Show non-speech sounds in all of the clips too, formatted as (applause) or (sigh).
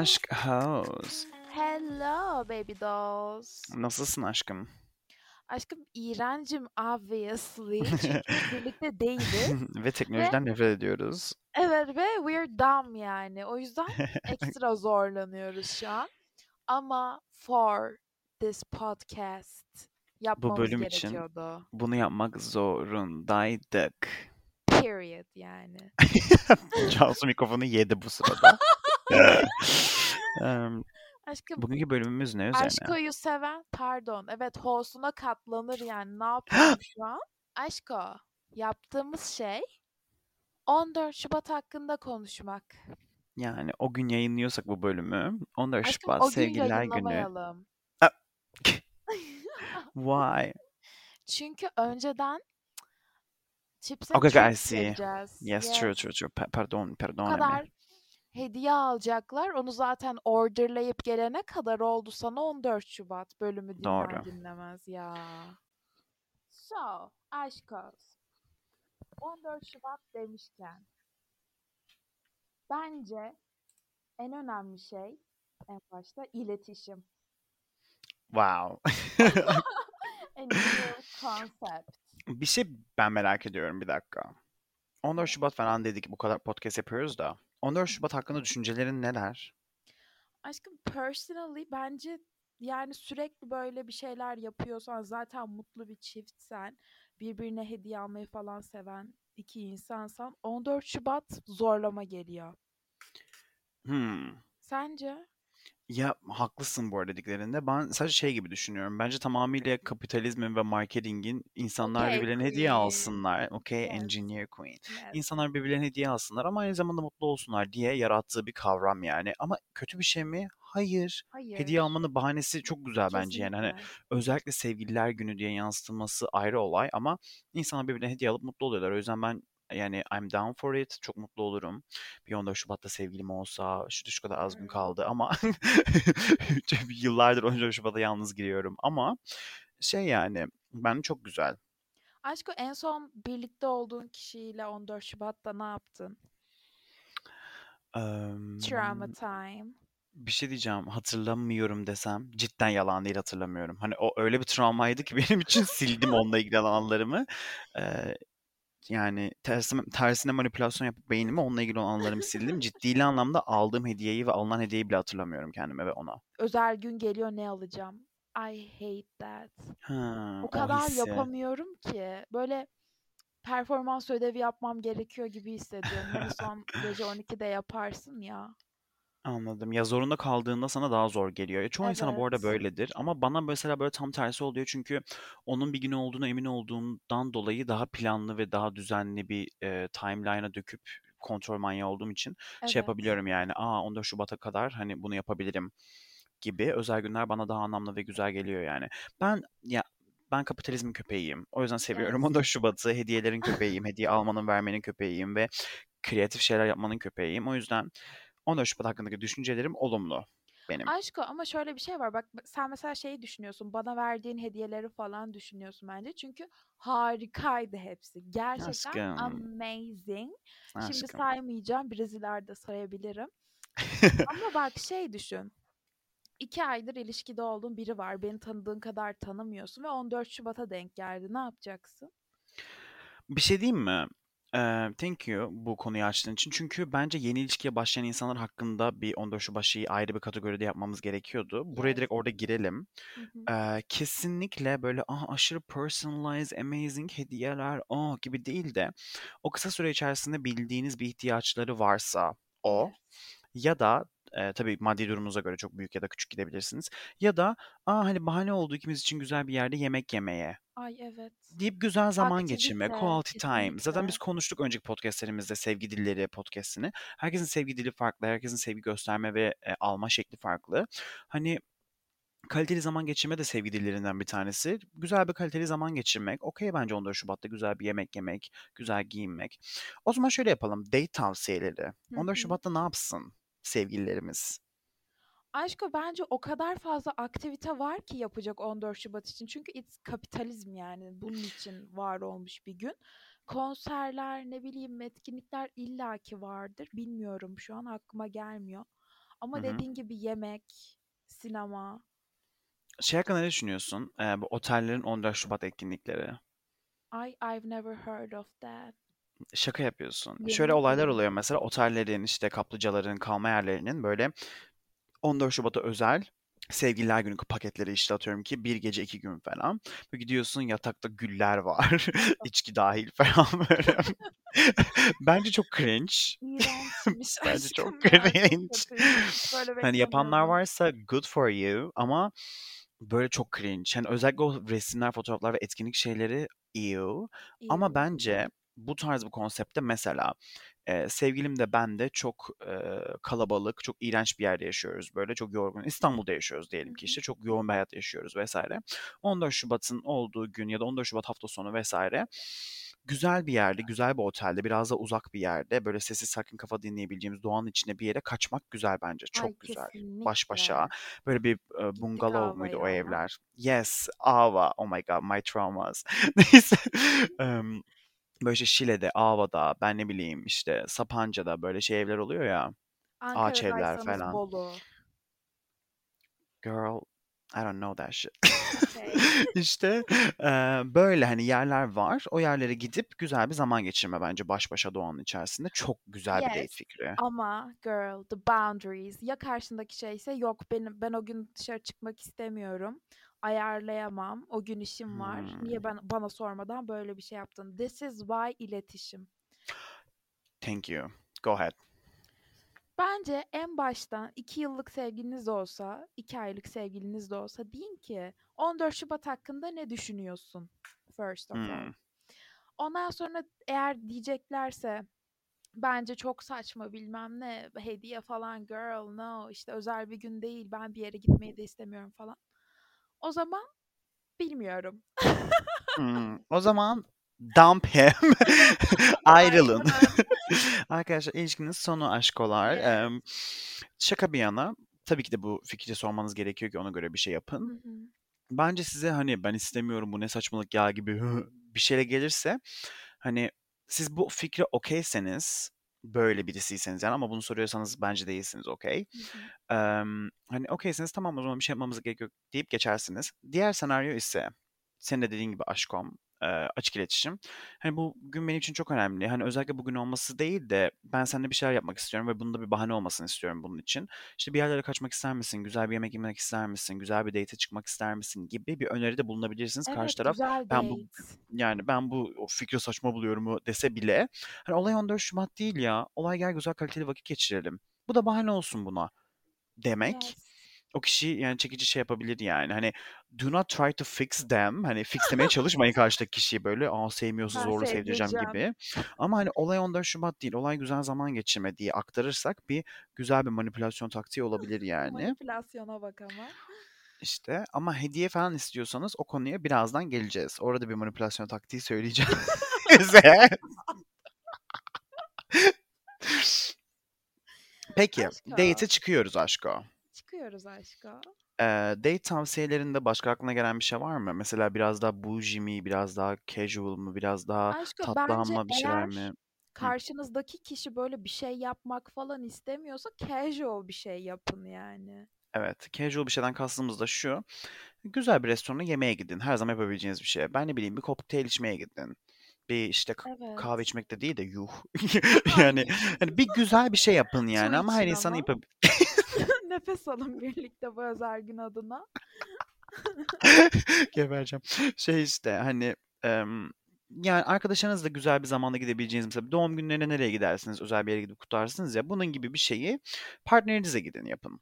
Aşk House. Hello baby dolls. Nasılsın aşkım? Aşkım iğrencim obviously. (laughs) Çünkü birlikte değiliz. (laughs) Ve teknolojiden nefret ediyoruz. Evet ve we're dumb yani. O yüzden (laughs) ekstra zorlanıyoruz şu an. Ama for this podcast yapmamız bölüm için gerekiyordu. Bunu yapmak zorundaydık. Period yani. Cansu mikrofonu yedi bu sırada. (laughs) Aşkım Bugünkü bölümümüz ne üzerine? Aşko'yu seven pardon evet hostuna katlanır yani ne (gasps) yapıyorum şu an? Aşko yaptığımız şey 14 Şubat hakkında konuşmak. Yani o gün yayınlıyorsak bu bölümü 14 Aşkım Şubat o gün Sevgililer Günü. yayınlamayalım. (laughs) Why? Çünkü önceden chips'e Okay, okay, I see. vereceğiz. Yes, true, true, true. Pa- pardon, Bu pardon. kadar hediye alacaklar. Onu zaten orderlayıp gelene kadar oldu sana 14 Şubat bölümü dinler Doğru. dinlemez ya. So, aşkos. 14 Şubat demişken bence en önemli şey en başta iletişim. Wow. (laughs) (laughs) En concept. Bir şey ben merak ediyorum bir dakika. 14 Şubat falan dedik bu kadar podcast yapıyoruz da. 14 Şubat hakkında düşüncelerin neler? Aşkım personally bence yani sürekli böyle bir şeyler yapıyorsan zaten mutlu bir çiftsen birbirine hediye almayı falan seven iki insansan 14 Şubat zorlama geliyor. Hmm. Sence? Ya haklısın bu arada dediklerinde. Ben sadece şey gibi düşünüyorum. Bence tamamıyla kapitalizmin ve marketingin insanlar Okay, birbirlerine hediye queen. alsınlar. Okay, Yes. engineer queen. Yes. İnsanlar birbirlerine hediye alsınlar ama aynı zamanda mutlu olsunlar diye yarattığı bir kavram yani. Ama kötü bir şey mi? Hayır. Hayır. Hediye almanın bahanesi çok güzel bence yani. Hani Kesinlikle. özellikle sevgililer günü diye yansıtılması ayrı olay ama insanlar birbirine hediye alıp mutlu oluyorlar. O yüzden ben yani I'm down for it. Çok mutlu olurum. Bir 14 Şubat'ta sevgilim olsa şu şu kadar az gün kaldı ama (laughs) yıllardır 14 Şubat'a yalnız giriyorum ama şey yani ben çok güzel. Aşko en son birlikte olduğun kişiyle 14 Şubat'ta ne yaptın? Eee, Trauma time. bir şey diyeceğim hatırlamıyorum desem cidden yalan değil hatırlamıyorum. Hani o öyle bir travmaydı ki benim için sildim onunla ilgili anılarımı. Eee, yani tersine, tersine manipülasyon yapıp beynime onunla ilgili olan anılarımı sildim. (laughs) Ciddi anlamda aldığım hediyeyi ve alınan hediyeyi bile hatırlamıyorum kendime ve ona. Özel gün geliyor ne alacağım? I hate that. Ha, O o kadar hissi. yapamıyorum ki. Böyle performans ödevi yapmam gerekiyor gibi hissediyorum. Hani son (laughs) gece 12'de yaparsın ya. Anladım. Ya zorunda kaldığında sana daha zor geliyor. Ya çoğu insana bu arada Evet. böyledir. Ama bana mesela böyle tam tersi oluyor. Çünkü onun bir günü olduğuna emin olduğumdan dolayı daha planlı ve daha düzenli bir e, timeline'a döküp kontrol manyağı olduğum için şey Evet. yapabiliyorum yani. Aa 14 Şubat'a kadar hani bunu yapabilirim gibi özel günler bana daha anlamlı ve güzel geliyor yani. Ben ya ben kapitalizmin köpeğiyim. O yüzden seviyorum Yes. 14 Şubat'ı. Hediyelerin köpeğiyim. Hediye almanın, vermenin köpeğiyim ve kreatif şeyler yapmanın köpeğiyim. O yüzden 14 Şubat hakkındaki düşüncelerim olumlu benim. Aşko ama şöyle bir şey var. Bak sen mesela şeyi düşünüyorsun. Bana verdiğin hediyeleri falan düşünüyorsun bence. Çünkü harikaydı hepsi. Gerçekten Aşkım. amazing. Şimdi Aşkım. saymayacağım. Biraz ileride sayabilirim. (laughs) Ama bak şey düşün. İki aydır ilişkide olduğun biri var. Beni tanıdığın kadar tanımıyorsun ve 14 Şubat'a denk geldi. Ne yapacaksın? Bir şey diyeyim mi? Ee, thank you bu konuyu açtığın için. Çünkü bence yeni ilişkiye başlayan insanlar hakkında bir 14 Şubat şeyi ayrı bir kategoride yapmamız gerekiyordu. Buraya direkt orada girelim. Hı hı. Ee, kesinlikle böyle ah, aşırı personalized, amazing hediyeler oh, gibi değil de o kısa süre içerisinde bildiğiniz bir ihtiyaçları varsa o ya da e, tabii maddi durumunuza göre çok büyük ya da küçük gidebilirsiniz. Ya da aa hani bahane oldu ikimiz için güzel bir yerde yemek yemeye Ay evet. deyip güzel zaman geçirme, Aktivite quality time. Zaten kesinlikle. biz konuştuk önceki podcastlerimizde sevgi dilleri podcastini. Herkesin sevgi dili farklı, herkesin sevgi gösterme ve e, alma şekli farklı. Hani kaliteli zaman geçirme de sevgi dillerinden bir tanesi. Güzel bir kaliteli zaman geçirmek. Okey bence 14 Şubat'ta güzel bir yemek yemek, güzel giyinmek. O zaman şöyle yapalım. Date tavsiyeleri. Hı 14 hı. Şubat'ta ne yapsın sevgililerimiz? Aşko bence o kadar fazla aktivite var ki yapacak 14 Şubat için. Çünkü it's kapitalizm yani. Bunun için var olmuş bir gün. Konserler, ne bileyim etkinlikler illaki vardır. Bilmiyorum şu an aklıma gelmiyor. Ama Hı hı. dediğin gibi yemek, sinema. Şey hakkında ne düşünüyorsun? Eee, bu otellerin 14 Şubat etkinlikleri. I I've never heard of that. Şaka yapıyorsun. Şöyle olaylar oluyor mesela otellerin, işte kaplıcaların, kalma yerlerinin böyle 14 Şubat'a özel Sevgililer Günü paketleri işte atıyorum ki bir gece iki gün falan. Böyle gidiyorsun yatakta güller var. (laughs) içki dahil (laughs) falan böyle. Bence çok cringe. İğrençmiş (laughs) Bence çok cringe. Böyle Hani yapanlar varsa good for you ama böyle çok cringe. Yani özellikle o resimler, fotoğraflar ve etkinlik şeyleri ew. Ama Ew. bence bu tarz bir konsepte mesela e, sevgilim de ben de çok e, kalabalık, çok iğrenç bir yerde yaşıyoruz. Böyle çok yorgun. İstanbul'da yaşıyoruz diyelim ki işte çok yoğun bir hayat yaşıyoruz vesaire. 14 Şubat'ın olduğu gün ya da 14 Şubat hafta sonu vesaire güzel bir yerde, güzel bir otelde, biraz da uzak bir yerde böyle sessiz sakin kafa dinleyebileceğimiz doğanın içine bir yere kaçmak güzel bence. Ay Çok güzel. Baş başa. Böyle bir e, bungalov muydu o evler? Yes, Ava. Oh my god, my traumas. (laughs) Neyse. em, böyle işte Şile'de, Ava'da, ben ne bileyim işte Sapanca'da böyle şey evler oluyor ya. Ağaç evler Ankara'daysanız falan. Bolu. Girl, I don't know that shit. Okay. (laughs) işte eee, böyle hani yerler var. O yerlere gidip güzel bir zaman geçirme bence baş başa doğanın içerisinde. Çok güzel bir date Yes. fikri. Ama girl, the boundaries. Ya karşındaki şeyse yok benim ben o gün dışarı çıkmak istemiyorum. Ayarlayamam. O gün işim var. Hmm. Niye ben bana sormadan böyle bir şey yaptın? This is why iletişim. Thank you. Go ahead. Bence en baştan iki yıllık sevgiliniz olsa, iki aylık sevgiliniz de olsa deyin ki 14 Şubat hakkında ne düşünüyorsun? First of all. Hmm. Ondan sonra eğer diyeceklerse bence çok saçma bilmem ne hediye falan girl no işte özel bir gün değil ben bir yere gitmeyi de istemiyorum falan. O zaman bilmiyorum. (laughs) Hmm. O zaman dump him. (laughs) Ayrılın. (laughs) Arkadaşlar ilişkinin sonu aşkolar. Yes. Em, şaka bir yana tabii ki de bu fikri sormanız gerekiyor ki ona göre bir şey Hı yapın. hı. Bence size hani ben istemiyorum bu ne saçmalık ya gibi bir şeyle gelirse hani siz bu fikre okeyseniz böyle birisiyseniz yani ama bunu soruyorsanız bence değilsiniz okey. Em, hani okeyseniz tamam o zaman bir şey yapmamız gerekiyor deyip geçersiniz. Diğer senaryo ise senin de dediğin gibi aşkom e, açık iletişim. Hani bu gün benim için çok önemli. Hani özellikle bugün olması değil de ben seninle bir şeyler yapmak istiyorum ve bunda bir bahane olmasını istiyorum bunun için. İşte bir yerlere kaçmak ister misin? Güzel bir yemek yemek ister misin? Güzel bir date'e çıkmak ister misin? Gibi bir öneride bulunabilirsiniz. Karşı Evet taraf güzel ben bu date. yani ben bu o fikri saçma buluyorum mu dese bile hani olay 14 Şubat değil ya. Olay gel güzel kaliteli vakit geçirelim. Bu da bahane olsun buna demek. O kişi yani çekici şey yapabilir yani. Hani do not try to fix them. Hani fixlemeye çalışmayın (laughs) karşıdaki kişiyi böyle aa sevmiyorsa zorla sevdireceğim sevdireceğim. gibi. Ama hani olay 14 Şubat değil. Olay güzel zaman geçirme diye aktarırsak bir güzel bir manipülasyon taktiği olabilir (laughs) yani. Manipülasyona bak ama. İşte ama hediye falan istiyorsanız o konuya birazdan geleceğiz. Orada bir manipülasyon taktiği söyleyeceğim (laughs) size. Peki, Aşko. date'e çıkıyoruz aşko. Çıkıyoruz aşko. Eee, date tavsiyelerinde başka aklına gelen bir şey var mı? Mesela biraz daha bougie mi, biraz daha casual mı, biraz daha Aşko tatlı bence ama bir şeyler eğer mi? Karşınızdaki kişi böyle bir şey yapmak falan istemiyorsa casual bir şey yapın yani. Evet, casual bir şeyden kastımız da şu. Güzel bir restorana yemeğe gidin. Her zaman yapabileceğiniz bir şey. Ben ne bileyim bir kokteyl içmeye gidin. Bir işte k- kahve Evet. içmek de değil de yuh. (laughs) Yani hani bir güzel bir şey yapın su yani ama her için insanın ama. yapab (laughs) Nefes alın birlikte bu özel gün adına. (laughs) Gebereceğim. Şey işte hani em, yani arkadaşlarınızla güzel bir zamanda gidebileceğiniz mesela doğum günlerine nereye gidersiniz? Özel bir yere gidip kutlarsınız ya. Bunun gibi bir şeyi partnerinize gidin yapın.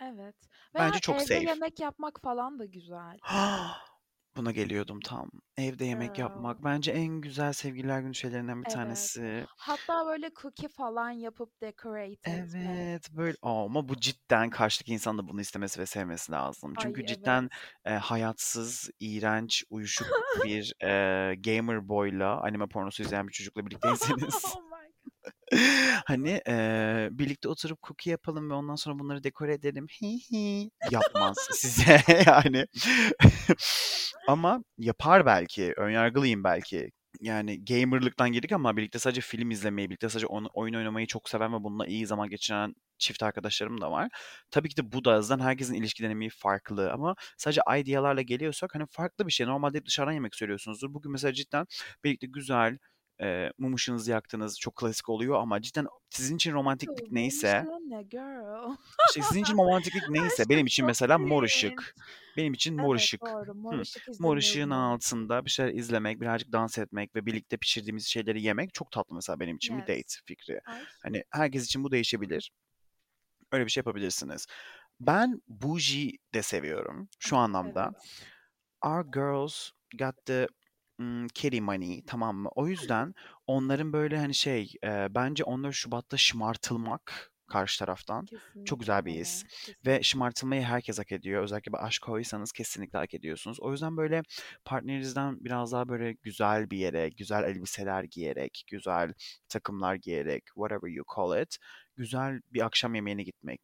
Evet. Veya Bence çok evde safe. yemek yapmak falan da güzel. (gasps) Buna geliyordum tam. Evde yemek Girl. yapmak bence en güzel sevgililer günü şeylerinden bir Evet. tanesi. Hatta böyle cookie falan yapıp decorate etmek. Evet böyle Aa, ama bu cidden karşıdaki insan da bunu istemesi ve sevmesi lazım. Ay Çünkü cidden evet. e, hayatsız, iğrenç, uyuşuk (laughs) bir e, gamer boyla anime pornosu izleyen bir çocukla birlikteyseniz. (laughs) (laughs) (laughs) hani e, birlikte oturup cookie yapalım ve ondan sonra bunları dekore edelim hi hi yapmaz (laughs) size (laughs) yani ama yapar belki önyargılıyım belki yani gamer'lıktan girdik ama birlikte sadece film izlemeyi, birlikte sadece oyun, oyun oynamayı çok seven ve bununla iyi zaman geçiren çift arkadaşlarım da var. Tabii ki de bu da azından herkesin ilişki dinamiği farklı ama sadece idealarla geliyorsak hani farklı bir şey. Normalde dışarıdan yemek söylüyorsunuzdur. Bugün mesela cidden birlikte güzel e, mum ışığınızı yaktınız. Çok klasik oluyor ama cidden sizin için romantiklik neyse ne girl? işte sizin için (laughs) romantiklik neyse benim için mesela mor ışık. Benim için mor Evet ışık. doğru. Mor Hı. ışık Mor ışığın altında bir şeyler izlemek, birazcık dans etmek ve birlikte pişirdiğimiz şeyleri yemek çok tatlı mesela benim için bir date Yes. fikri. Ay. Hani herkes için bu değişebilir. Öyle bir şey yapabilirsiniz. Ben bougie de seviyorum şu anlamda. evet. Our girls got the ım, kitty money tamam mı? O yüzden onların böyle hani şey e, bence 14 Şubat'ta şımartılmak karşı taraftan çok güzel bir his. Kesinlikle. Ve şımartılmayı herkes hak ediyor. Özellikle bir aşk koysanız kesinlikle hak ediyorsunuz. O yüzden böyle partnerinizden biraz daha böyle güzel bir yere, güzel elbiseler giyerek, güzel takımlar giyerek, whatever you call it, güzel bir akşam yemeğine gitmek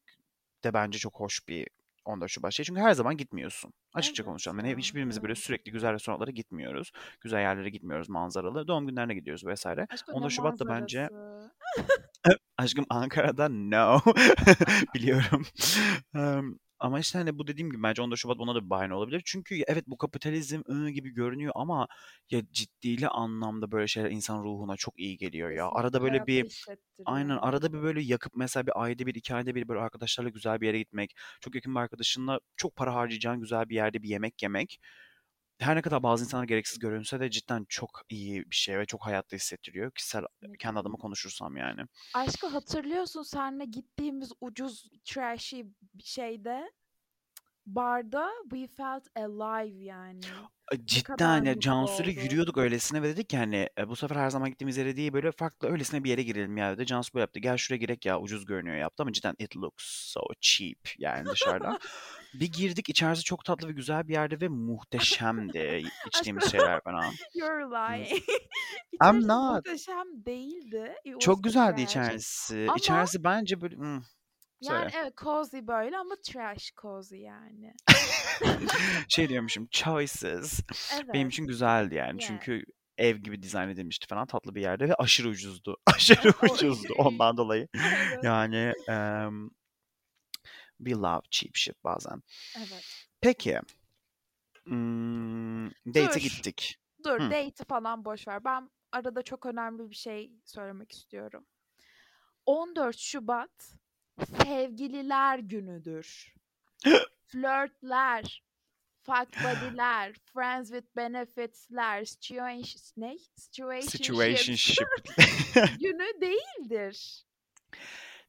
de bence çok hoş bir 14 Şubat şey. Çünkü her zaman gitmiyorsun. Açıkça Evet konuşalım. Yani ya, hiçbirimiz böyle sürekli güzel restoranlara gitmiyoruz. Güzel yerlere gitmiyoruz manzaralı. Doğum günlerine gidiyoruz vesaire. Aşkım 14 ne Şubat da bence? (laughs) Aşkım Ankara'da no. (laughs) (laughs) Biliyorum. Ama işte hani bu dediğim gibi bence 14 Şubat ona da bir bahane olabilir. Çünkü evet bu kapitalizm ıı gibi görünüyor ama ya ciddili anlamda böyle şeyler insan ruhuna çok iyi geliyor ya. Kesinlikle Arada böyle bir aynen arada bir böyle yakıp mesela bir ayda bir iki ayda bir böyle arkadaşlarla güzel bir yere gitmek. Çok yakın bir arkadaşınla çok para harcayacağın güzel bir yerde bir yemek yemek. Her ne kadar bazı insanlar gereksiz görünse de cidden çok iyi bir şey ve çok hayatta hissettiriyor. Kişisel kendi adıma konuşursam yani. Aşkı hatırlıyorsun senle gittiğimiz ucuz trashy şeyde barda we felt alive yani. Cidden ya mutlu Cansu'yla yürüyorduk öylesine ve dedik ki hani "E, bu sefer her zaman gittiğimiz yere değil böyle farklı öylesine bir yere girelim ya dedi. Cansu böyle yaptı. Gel şuraya girek ya ucuz görünüyor yaptı ama cidden it looks so cheap yani dışarıdan. (laughs) Bir girdik içerisi çok tatlı ve güzel bir yerde ve muhteşemdi (laughs) içtiğimiz şeyler falan. you're lying. (laughs) I'm not. muhteşem değildi. Çok güzeldi içerisi. Ama İçerisi bence böyle hmm, yani söyle. evet cozy böyle ama trash cozy yani. (laughs) Şey diyormuşum choices. Benim Evet. için güzeldi yani. Yes. Çünkü ev gibi dizayn edilmişti falan tatlı bir yerde ve aşırı ucuzdu. (laughs) (laughs) Aşırı ucuzdu ondan dolayı. Evet. Yani em, we love cheap shit bazen. Evet. Peki. Hmm, date'e gittik. Dur Hı. date'i falan boş ver. Ben arada çok önemli bir şey söylemek istiyorum. 14 Şubat sevgililer günüdür. (gasps) Flörtler, fuck buddy'ler, friends with benefits'ler, situation, ne? Situationship. (laughs) (laughs) günü değildir.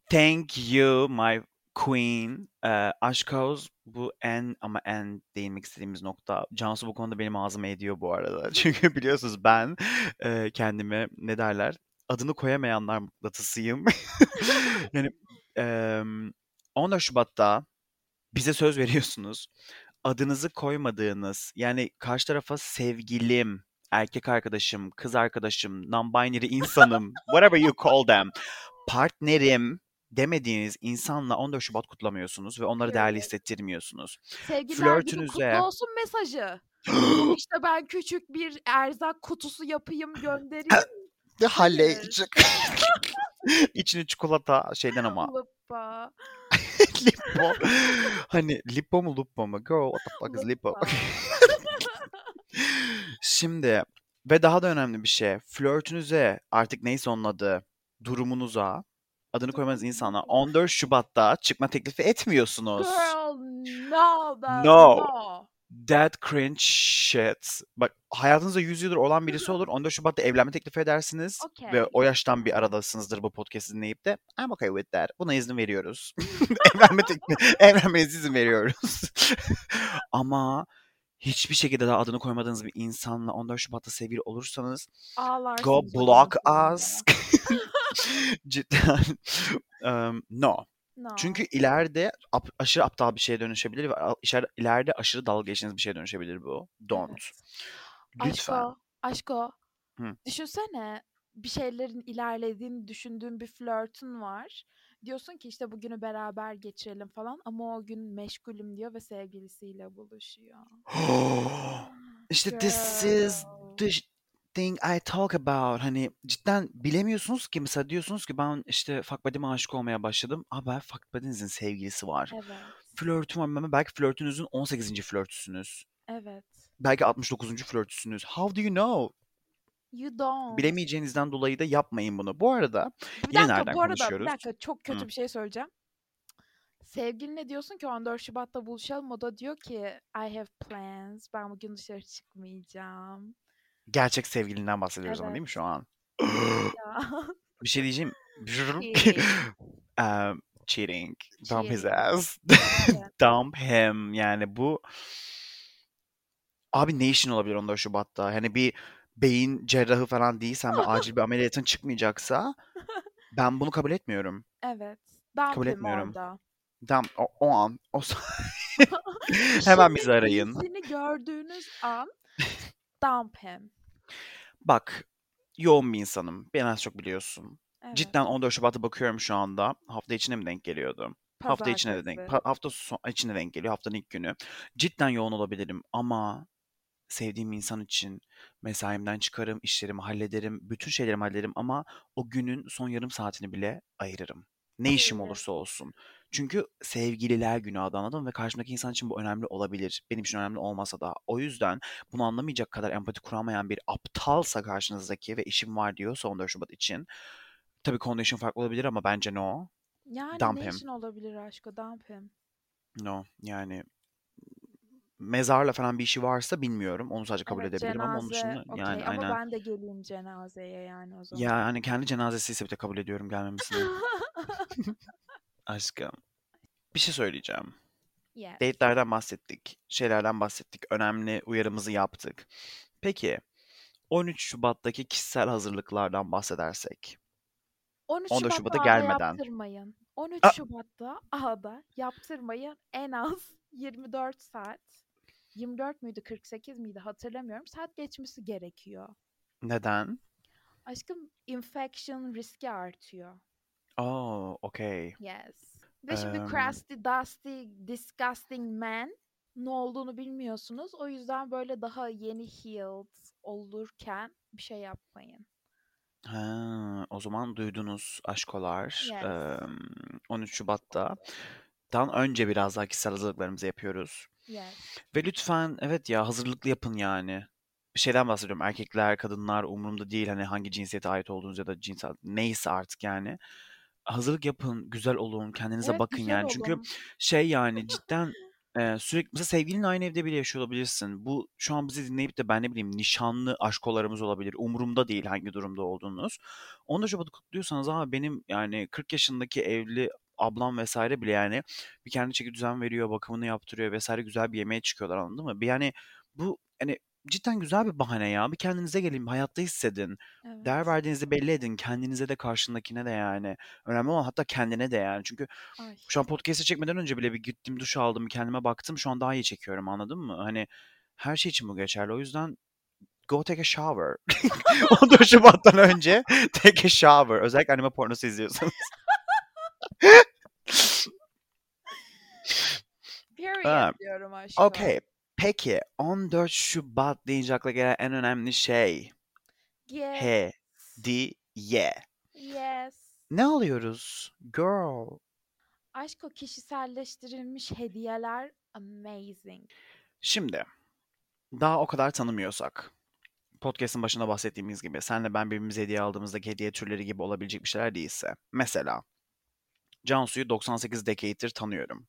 Thank you my queen. Ee, aşk Oğuz bu en ama en değinmek istediğimiz nokta. Cansu bu konuda benim ağzıma ediyor bu arada. (laughs) Çünkü biliyorsunuz ben e, kendime ne derler adını koyamayanlar mıknatısıyım. yani em, 14 Şubat'ta bize söz veriyorsunuz. Adınızı koymadığınız yani karşı tarafa sevgilim, erkek arkadaşım, kız arkadaşım, non-binary insanım, (laughs) whatever you call them, partnerim demediğiniz insanla 14 Şubat kutlamıyorsunuz ve onları değerli Evet. hissettirmiyorsunuz. Sevgililer günü Flörtünüze kutlu olsun mesajı. (gasps) İşte ben küçük bir erzak kutusu yapayım göndereyim. (laughs) Hayır. (laughs) içine çikolata şeyden ama (laughs) Lupa. (laughs) Lippo. Hani Lippo mu Lupo mu? Girl what the fuck is? Lupa. (laughs) Şimdi ve daha da önemli bir şey. Flörtünüze artık neyse onun adı durumunuza adını koymanız insana 14 Şubat'ta çıkma teklifi etmiyorsunuz. Girl no No. no. That cringe shit. Bak hayatınızda 100 yıldır olan birisi olur. 14 Şubat'ta evlenme teklifi edersiniz. Ve Okay. o yaştan bir aradasınızdır bu podcast'i dinleyip de I'm okay with that. Buna izin veriyoruz. (laughs) (laughs) evlenme teklifi, evlenmenize izin veriyoruz. (laughs) Ama hiçbir şekilde daha adını koymadığınız bir insanla 14 Şubat'ta sevgili olursanız go Ağlarsınız o block us. Cidden. um, no. No. Çünkü ileride ap- aşırı aptal bir şeye dönüşebilir ve ileride aşırı dalga geçtiğiniz bir şeye dönüşebilir bu. Don't. Evet. Lütfen. Aşko, aşko. Hı. Düşünsene bir şeylerin ilerlediğini düşündüğün bir flörtün var. Diyorsun ki işte bugünü beraber geçirelim falan ama o gün meşgulüm diyor ve sevgilisiyle buluşuyor. (gasps) işte this is the thing I talk about. Hani cidden bilemiyorsunuz ki mesela diyorsunuz ki ben işte fuck buddy'me aşık olmaya başladım. Ama fuck buddy'nizin sevgilisi var. Evet. Flörtüm var ama belki flörtünüzün 18. flörtüsünüz. Evet. Belki 69. flörtüsünüz. How do you know? You don't. Bilemeyeceğinizden dolayı da yapmayın bunu. Bu arada Bir yine dakika nereden bu arada bir konuşuyoruz? dakika çok kötü Hı. bir şey söyleyeceğim. Sevgiline diyorsun ki 14 Şubat'ta buluşalım. O da diyor ki I have plans. Ben bugün dışarı çıkmayacağım. Gerçek sevgilinden bahsediyoruz ama değil mi şu an? Ya. (laughs) (laughs) Bir şey diyeceğim. Cheating. (laughs) um, cheating. Dump his Cheating. ass. Evet. Dump him. Yani bu abi ne işin olabilir 14 Şubat'ta? Hani bir beyin cerrahı falan değilsen ve acil bir ameliyatın çıkmayacaksa ben bunu kabul etmiyorum. Evet. Dump Kabul etmiyorum. orada. Dump o, o an. O sa- Hemen bizi arayın. iyisini gördüğünüz an dump him. Bak yoğun bir insanım. Beni az çok biliyorsun. Evet. Cidden 14 Şubat'a bakıyorum şu anda. Hafta içine mi denk geliyordu? Hafta içine de denk. Pazartesi. Hafta son, içine denk geliyor. Haftanın ilk günü. Cidden yoğun olabilirim ama sevdiğim insan için mesaimden çıkarım, işlerimi hallederim, bütün şeylerimi hallederim ama o günün son yarım saatini bile ayırırım. Ne işim olursa olsun. Çünkü sevgililer günü adı anladın mı? Ve karşımdaki insan için bu önemli olabilir. Benim için önemli olmasa da. O yüzden bunu anlamayacak kadar empati kuramayan bir aptalsa karşınızdaki ve işim var diyorsa 14 Şubat için. Tabii condition farklı olabilir ama bence no. Yani Dump ne him. işin olabilir aşkı dump him. No. Yani mezarla falan bir işi varsa bilmiyorum. Onu sadece kabul Evet edebilirim ama onun cenaze dışında okey yani ama aynen. ben de geleyim cenazeye yani o zaman. Ya hani kendi cenazesi ise bile kabul ediyorum gelmemesini. (laughs) Aşkım. Bir şey söyleyeceğim. yes. Date'lerden bahsettik. Şeylerden bahsettik. Önemli uyarımızı yaptık. Peki 13 Şubat'taki kişisel hazırlıklardan bahsedersek. 13 14 Şubat'ta Şubat'a gelmeden. yaptırmayın. 13 Aa! Şubat'ta ağda yaptırmayın en az (laughs) 24 saat. 24 müydü 48 miydi hatırlamıyorum. Saat geçmesi gerekiyor. Neden? Aşkım infection riski artıyor. Oh, okay. Yes. Ve şimdi Em, crusty, dusty, disgusting man ne olduğunu bilmiyorsunuz. O yüzden böyle daha yeni healed olurken bir şey yapmayın. ha, o zaman duydunuz aşkolar. Yes. Em, 13 Şubat'ta dan önce biraz daha kişisel hazırlıklarımızı yapıyoruz. Yes. Ve lütfen evet ya hazırlıklı yapın yani. Bir şeyden bahsediyorum. Erkekler, kadınlar umurumda değil hani hangi cinsiyete ait olduğunuz ya da cinsel neyse artık yani. Hazırlık yapın, güzel olun, kendinize Evet bakın güzel yani. Çünkü olun. şey yani (laughs) cidden e, sürekli mesela sevgilinle aynı evde bile yaşıyor olabilirsin. Bu şu an bizi dinleyip de ben ne bileyim nişanlı aşkolarımız olabilir. Umurumda değil hangi durumda olduğunuz. 14 Şubat'ı kutluyorsanız ama benim yani 40 yaşındaki evli ablam vesaire bile yani bir kendi çeki düzen veriyor, bakımını yaptırıyor vesaire güzel bir yemeğe çıkıyorlar anladın mı? Bir yani bu hani cidden güzel bir bahane ya. Bir kendinize gelin, hayatta hissedin. Değer Evet. verdiğinizi belli edin. Kendinize de karşındakine de yani. Önemli olan hatta kendine de yani. Çünkü Ay. şu an podcast'ı çekmeden önce bile bir gittim duş aldım, kendime baktım. Şu an daha iyi çekiyorum anladın mı? Hani her şey için bu geçerli. O yüzden go take a shower. (laughs) 14 Şubat'tan önce take a shower. Özellikle anime pornosu izliyorsanız. (laughs) Period Ha, diyorum aşkım. Okey. Peki 14 Şubat deyince akla gelen en önemli şey. Yes. Hediye. Yes. Ne alıyoruz? Girl. Aşk o kişiselleştirilmiş hediyeler amazing. Şimdi daha o kadar tanımıyorsak podcast'ın başında bahsettiğimiz gibi senle ben birbirimize hediye aldığımızdaki hediye türleri gibi olabilecek bir şeyler değilse. Mesela Cansu'yu 98 decade'dir tanıyorum.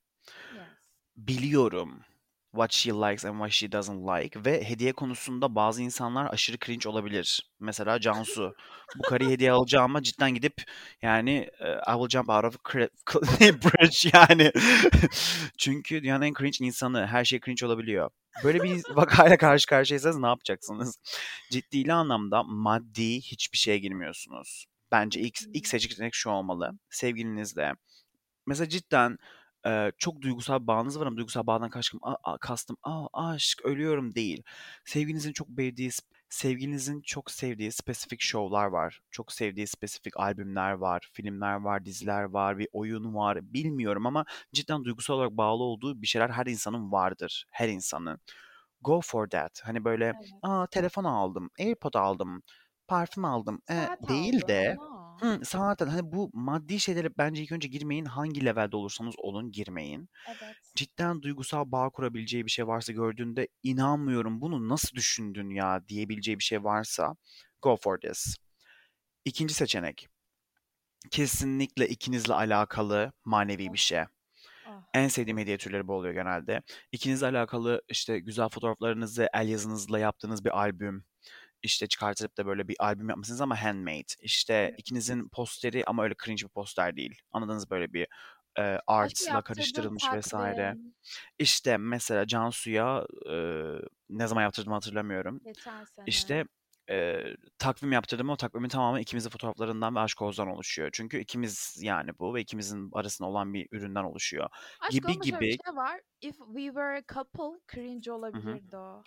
Yes. Biliyorum what she likes and what she doesn't like ve hediye konusunda bazı insanlar aşırı cringe olabilir. Mesela Cansu. Bu karıyı hediye alacağıma cidden gidip yani I will jump out of (laughs) (laughs) bridge yani. (laughs) Çünkü dünyanın en cringe insanı. Her şey cringe olabiliyor. Böyle bir vakayla karşı karşıyaysanız ne yapacaksınız? Ciddi anlamda maddi hiçbir şeye girmiyorsunuz. Bence ilk, ilk seçenek şu olmalı. Sevgilinizle. Mesela cidden e, çok duygusal bağınız var ama duygusal bağdan kastım, a, a- kastım Aa, aşk ölüyorum değil. Sevgilinizin çok sevdiği sevgilinizin çok sevdiği spesifik şovlar var. Çok sevdiği spesifik albümler var, filmler var, diziler var, bir oyun var. Bilmiyorum ama cidden duygusal olarak bağlı olduğu bir şeyler her insanın vardır. Her insanın. go for that. Hani böyle Evet. aa telefon aldım, AirPod aldım, parfüm aldım. E, Saat değil aldım. de No. Hı, zaten hani bu maddi şeylere bence ilk önce girmeyin. Hangi levelde olursanız olun girmeyin. Evet. Cidden duygusal bağ kurabileceği bir şey varsa gördüğünde inanmıyorum bunu nasıl düşündün ya diyebileceği bir şey varsa go for this. İkinci seçenek. Kesinlikle ikinizle alakalı manevi bir şey. Ah. En sevdiğim hediye türleri bu oluyor genelde. İkinizle alakalı işte güzel fotoğraflarınızı el yazınızla yaptığınız bir albüm. İşte çıkartıp da böyle bir albüm yapmışsınız ama handmade. İşte ikinizin posteri ama öyle cringe bir poster değil. Anladınız böyle bir e, art'la karıştırılmış vesaire. takvim. İşte mesela Cansu'ya e, ne zaman yaptırdım hatırlamıyorum. Geçen sene. İşte e, takvim yaptırdım. O takvimin tamamı ikimizin fotoğraflarından ve aşk Oğuz'dan oluşuyor. Çünkü ikimiz yani bu ve ikimizin arasında olan bir üründen oluşuyor. Aşkım Gibi şöyle bir gibi. şey var. If we were a couple cringe olabilirdi o.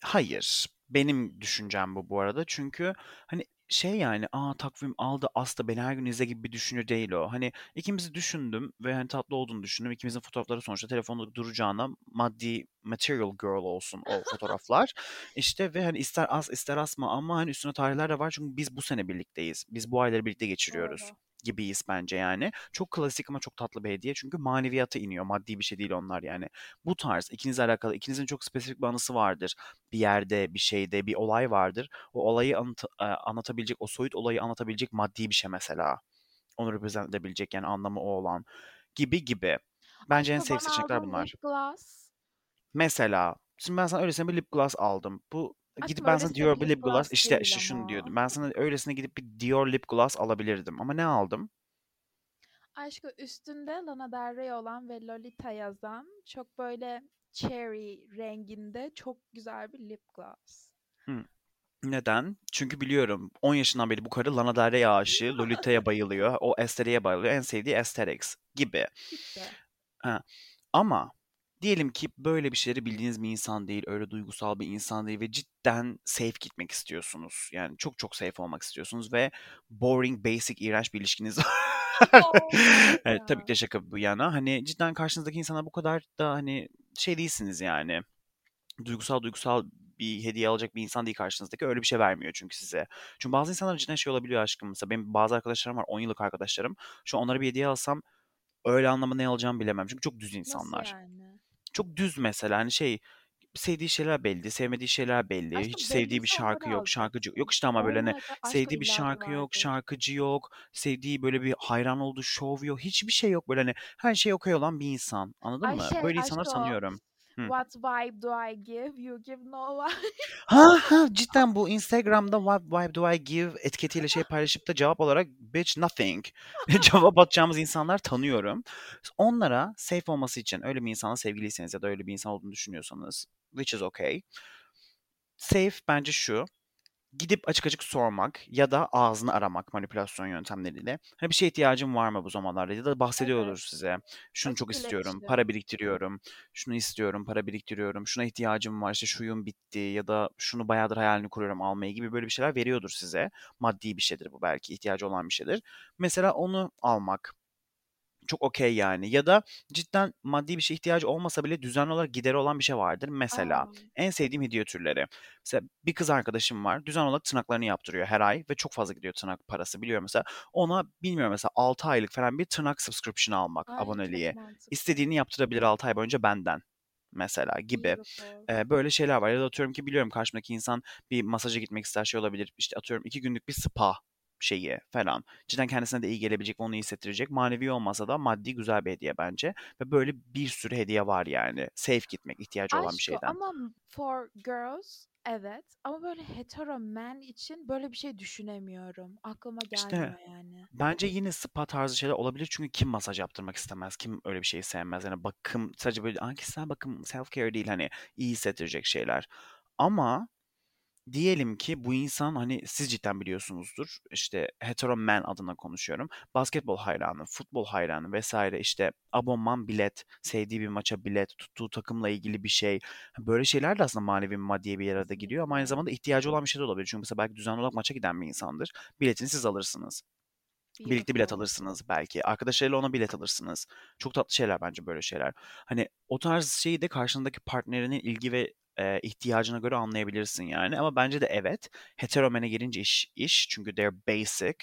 Hayır. Benim düşüncem bu bu arada. Çünkü hani şey yani aa takvim aldı asla beni her gün izle gibi bir düşünce değil o. Hani ikimizi düşündüm ve hani tatlı olduğunu düşündüm. İkimizin fotoğrafları sonuçta telefonda duracağına maddi material girl olsun o fotoğraflar. İşte ve hani ister as ister asma ama hani üstüne tarihler de var çünkü biz bu sene birlikteyiz. Biz bu ayları birlikte geçiriyoruz Doğru. Gibiyiz bence yani. Çok klasik ama çok tatlı bir hediye çünkü maneviyata iniyor. Maddi bir şey değil onlar yani. Bu tarz ikinizle alakalı ikinizin çok spesifik bir anısı vardır. Bir yerde, bir şeyde, bir olay vardır. O olayı anlat- e, anlatabilecek, o soyut olayı anlatabilecek maddi bir şey mesela. Onu represent edebilecek yani anlamı o olan gibi gibi. Bence en Aşkım sevdiğim bana seçenekler bunlar. lip gloss. Mesela şimdi ben sana öylesine bir lip gloss aldım. Bu gidip ben sana öylesine Dior bir lip lip gloss gloss işte değil işte şunu ama. diyordum. Ben sana öylesine gidip bir Dior lip gloss alabilirdim. Ama ne aldım? Aşkım üstünde Lana Del Rey olan ve Lolita yazan çok böyle cherry renginde çok güzel bir lip gloss. Neden? Çünkü biliyorum 10 yaşından beri bu karı Lana Del Rey aşığı, Lolita'ya bayılıyor, o estetiğe bayılıyor, en sevdiği aesthetics gibi. Bitti. Ha. Ama diyelim ki böyle bir şeyleri bildiğiniz bir insan değil, öyle duygusal bir insan değil ve cidden safe gitmek istiyorsunuz. Yani çok çok safe olmak istiyorsunuz ve boring, basic, iğrenç bir ilişkiniz var. (laughs) Evet, tabii ki de şaka bu yana. Hani cidden karşınızdaki insana bu kadar da hani şey değilsiniz yani. Duygusal duygusal bir hediye alacak bir insan değil karşınızdaki. Öyle bir şey vermiyor çünkü size. Çünkü bazı insanlar cidden şey olabiliyor aşkım. Mesela benim bazı arkadaşlarım var 10 yıllık arkadaşlarım. Şu an onlara bir hediye alsam öyle anlamda ne alacağımı bilemem. Çünkü çok düz Nasıl insanlar. yani? Çok düz mesela hani şey sevdiği şeyler belli, sevmediği şeyler belli. Aşkım Hiç sevdiği bir şarkı yok, şarkıcı yok işte ama böyle hani. Aşkım sevdiği bir şarkı yok, vardır. şarkıcı yok, sevdiği böyle bir hayran olduğu şov yok, hiçbir şey yok böyle hani her şey okey olan bir insan. Anladın Ay mı? Böyle insanları aşkım. tanıyorum. Hı. What vibe do I give? You give no (laughs) vibe. Ha ha cidden bu Instagram'da what vibe do I give etiketiyle şey paylaşıp da cevap olarak bitch nothing (laughs) cevap atacağımız insanlar tanıyorum. Onlara safe olması için öyle bir insanla sevgiliyseniz ya da öyle bir insan olduğunu düşünüyorsanız which is okay. Safe bence şu. Gidip açık açık sormak ya da ağzını aramak manipülasyon yöntemleriyle. Hani bir şeye ihtiyacım var mı bu zamanlarda ya da bahsediyordur Evet. size. Şunu çok Açık istiyorum, iletişim. para biriktiriyorum, şunu istiyorum, para biriktiriyorum, şuna ihtiyacım var, işte şuyum bitti ya da şunu bayağıdır hayalini kuruyorum almayı gibi böyle bir şeyler veriyordur size. Maddi bir şeydir bu belki, ihtiyacı olan bir şeydir. Mesela onu almak çok okey yani. Ya da cidden maddi bir şeye ihtiyacı olmasa bile düzenli olarak gideri olan bir şey vardır. Mesela Aa. en sevdiğim hediye türleri. Mesela bir kız arkadaşım var. Düzenli olarak tırnaklarını yaptırıyor her ay ve çok fazla gidiyor tırnak parası biliyor mesela. Ona bilmiyorum mesela 6 aylık falan bir tırnak subscription almak, Ay mantıklı. İstediğini yaptırabilir 6 ay boyunca benden mesela gibi. Eee, böyle şeyler var. Ya da atıyorum ki biliyorum karşımdaki insan bir masaja gitmek ister şey olabilir. İşte atıyorum 2 günlük bir spa şeyi falan. Cidden kendisine de iyi gelebilecek onu iyi hissettirecek. Manevi olmasa da maddi güzel bir hediye bence. Ve böyle bir sürü hediye var yani. Safe gitmek ihtiyacı olan bir şeyden. ama for girls evet ama böyle hetero men için böyle bir şey düşünemiyorum. Aklıma İşte gelmiyor yani. bence yine spa tarzı şeyler olabilir. Çünkü kim masaj yaptırmak istemez? Kim öyle bir şeyi sevmez? Yani bakım sadece böyle "Aa, kişisel bakım self care değil hani iyi hissettirecek şeyler. Ama diyelim ki bu insan hani siz cidden biliyorsunuzdur. İşte hetero man adına konuşuyorum. Basketbol hayranı, futbol hayranı vesaire işte abonman bilet, sevdiği bir maça bilet, tuttuğu takımla ilgili bir şey. Böyle şeyler de aslında manevi maddiye bir arada giriyor ama aynı zamanda ihtiyacı olan bir şey de olabilir. Çünkü mesela belki düzenli olarak maça giden bir insandır. Biletini siz alırsınız. Birlikte bilet alırsınız belki. Arkadaşlarıyla ona bilet alırsınız. Çok tatlı şeyler bence böyle şeyler. Hani o tarz şeyi de karşındaki partnerinin ilgi ve eee, ihtiyacına göre anlayabilirsin yani ama bence de evet, heteromene gelince iş iş çünkü they're basic,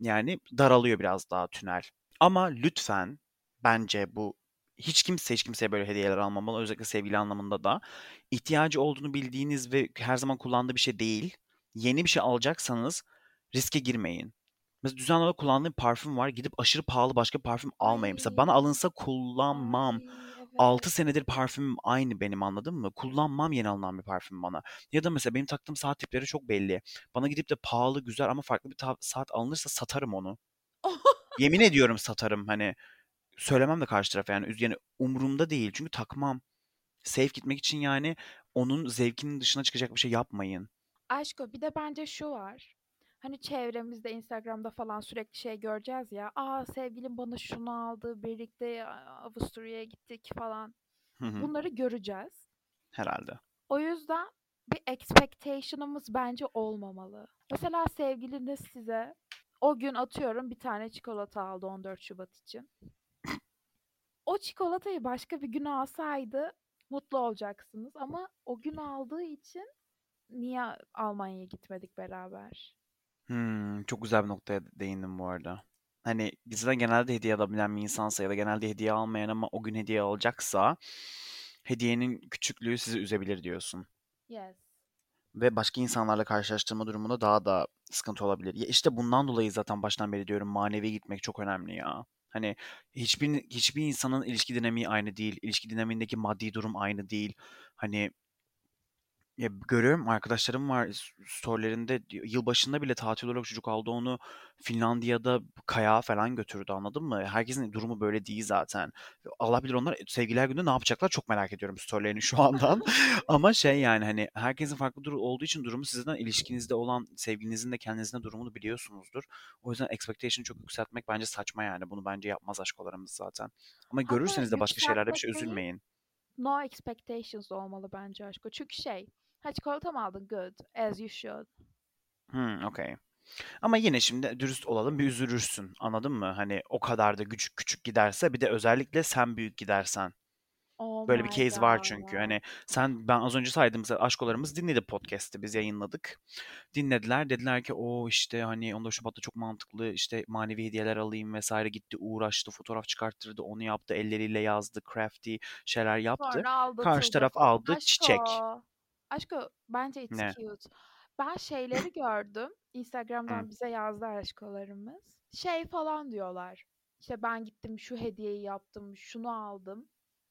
yani daralıyor biraz daha tünel. Ama lütfen bence bu hiç kimse hiç kimseye böyle hediyeler almamalı. Özellikle sevgili anlamında da. ihtiyacı olduğunu bildiğiniz ve her zaman kullandığı bir şey değil. Yeni bir şey alacaksanız riske girmeyin. Mesela düzenli olarak kullandığım parfüm var. Gidip aşırı pahalı başka parfüm almayın. Mesela bana alınsa kullanmam. Ay, 6 evet. senedir parfümüm aynı benim anladın mı? Kullanmam yeni alınan bir parfüm bana. Ya da mesela benim taktığım saat tipleri çok belli. Bana gidip de pahalı güzel ama farklı bir saat alınırsa satarım onu. (laughs) Yemin ediyorum satarım hani söylemem de karşı tarafa yani yani umurumda değil çünkü takmam. Safe gitmek için yani onun zevkinin dışına çıkacak bir şey yapmayın. Aşko bir de bence şu var. Hani çevremizde Instagram'da falan sürekli şey göreceğiz ya. Aa sevgilim bana şunu aldı. Birlikte Avusturya'ya gittik falan. Hı hı, Bunları göreceğiz. herhalde. O yüzden bir expectation'ımız bence olmamalı. Mesela sevgiliniz size o gün atıyorum bir tane çikolata aldı 14 Şubat için. (laughs) O çikolatayı başka bir gün alsaydı mutlu olacaksınız ama o gün aldığı için niye Almanya'ya gitmedik beraber? Hmm, çok güzel bir noktaya değindim bu arada. Hani zaten genelde hediye alabilen bir insansa ya da genelde hediye almayan ama o gün hediye alacaksa hediyenin küçüklüğü sizi üzebilir diyorsun. Yes. Ve başka insanlarla karşılaştırma durumunda daha da sıkıntı olabilir. Ya işte bundan dolayı zaten baştan beri diyorum manevi gitmek çok önemli ya. Hani hiçbir hiçbir insanın ilişki dinamiği aynı değil. İlişki dinamiğindeki maddi durum aynı değil. Hani ya görüyorum arkadaşlarım var storylerinde yılbaşında bile tatil olarak çocuk aldı onu Finlandiya'da kayağa falan götürdü anladın mı? Herkesin durumu böyle değil zaten. Allah bilir onlar sevgililer günü ne yapacaklar çok merak ediyorum storylerini şu andan. (laughs) Ama şey yani hani herkesin farklı durum olduğu için durumu sizden ilişkinizde olan sevgilinizin de kendinizin de durumunu biliyorsunuzdur. O yüzden expectation'ı çok yükseltmek bence saçma yani. Bunu bence yapmaz aşkolarımız zaten. Ama görürseniz de başka şeylerde bir şey üzülmeyin. no expectations olmalı bence aşko. Çünkü şey, ha çikolata mı aldın? Good. As you should. Hmm, okay. Ama yine şimdi dürüst olalım bir üzülürsün. Anladın mı? Hani o kadar da küçük küçük giderse bir de özellikle sen büyük gidersen. Oh Böyle bir case var çünkü. god. Hani sen ben az önce mesela aşkolarımız dinledi podcast'i biz yayınladık. Dinlediler dediler ki o işte hani 14 Şubat'ta çok mantıklı işte manevi hediyeler alayım vesaire gitti uğraştı fotoğraf çıkarttırdı onu yaptı elleriyle yazdı crafty şeyler yaptı. Sonra Karşı taraf aldı Aşko. çiçek. Aşko bence it's Ne? cute. Ben şeyleri (laughs) gördüm. Instagram'dan bize yazdı aşkolarımız. Şey falan diyorlar. İşte ben gittim şu hediyeyi yaptım, şunu aldım.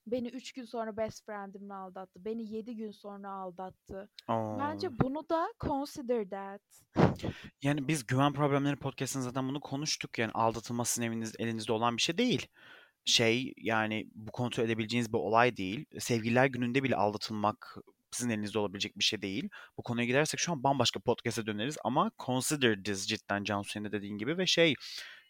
Beni 3 gün sonra best friendimle aldattı. Beni 7 gün sonra aldattı. Oo. Bence bunu da consider that. Yani biz güven problemleri podcast'ında zaten bunu konuştuk. Yani aldatılma sizin eviniz, elinizde olan bir şey değil. Şey yani bu kontrol edebileceğiniz bir olay değil. Sevgililer gününde bile aldatılmak sizin elinizde olabilecek bir şey değil. Bu konuya gidersek şu an bambaşka podcast'e döneriz ama consider this cidden Cansu senin de dediğin gibi ve şey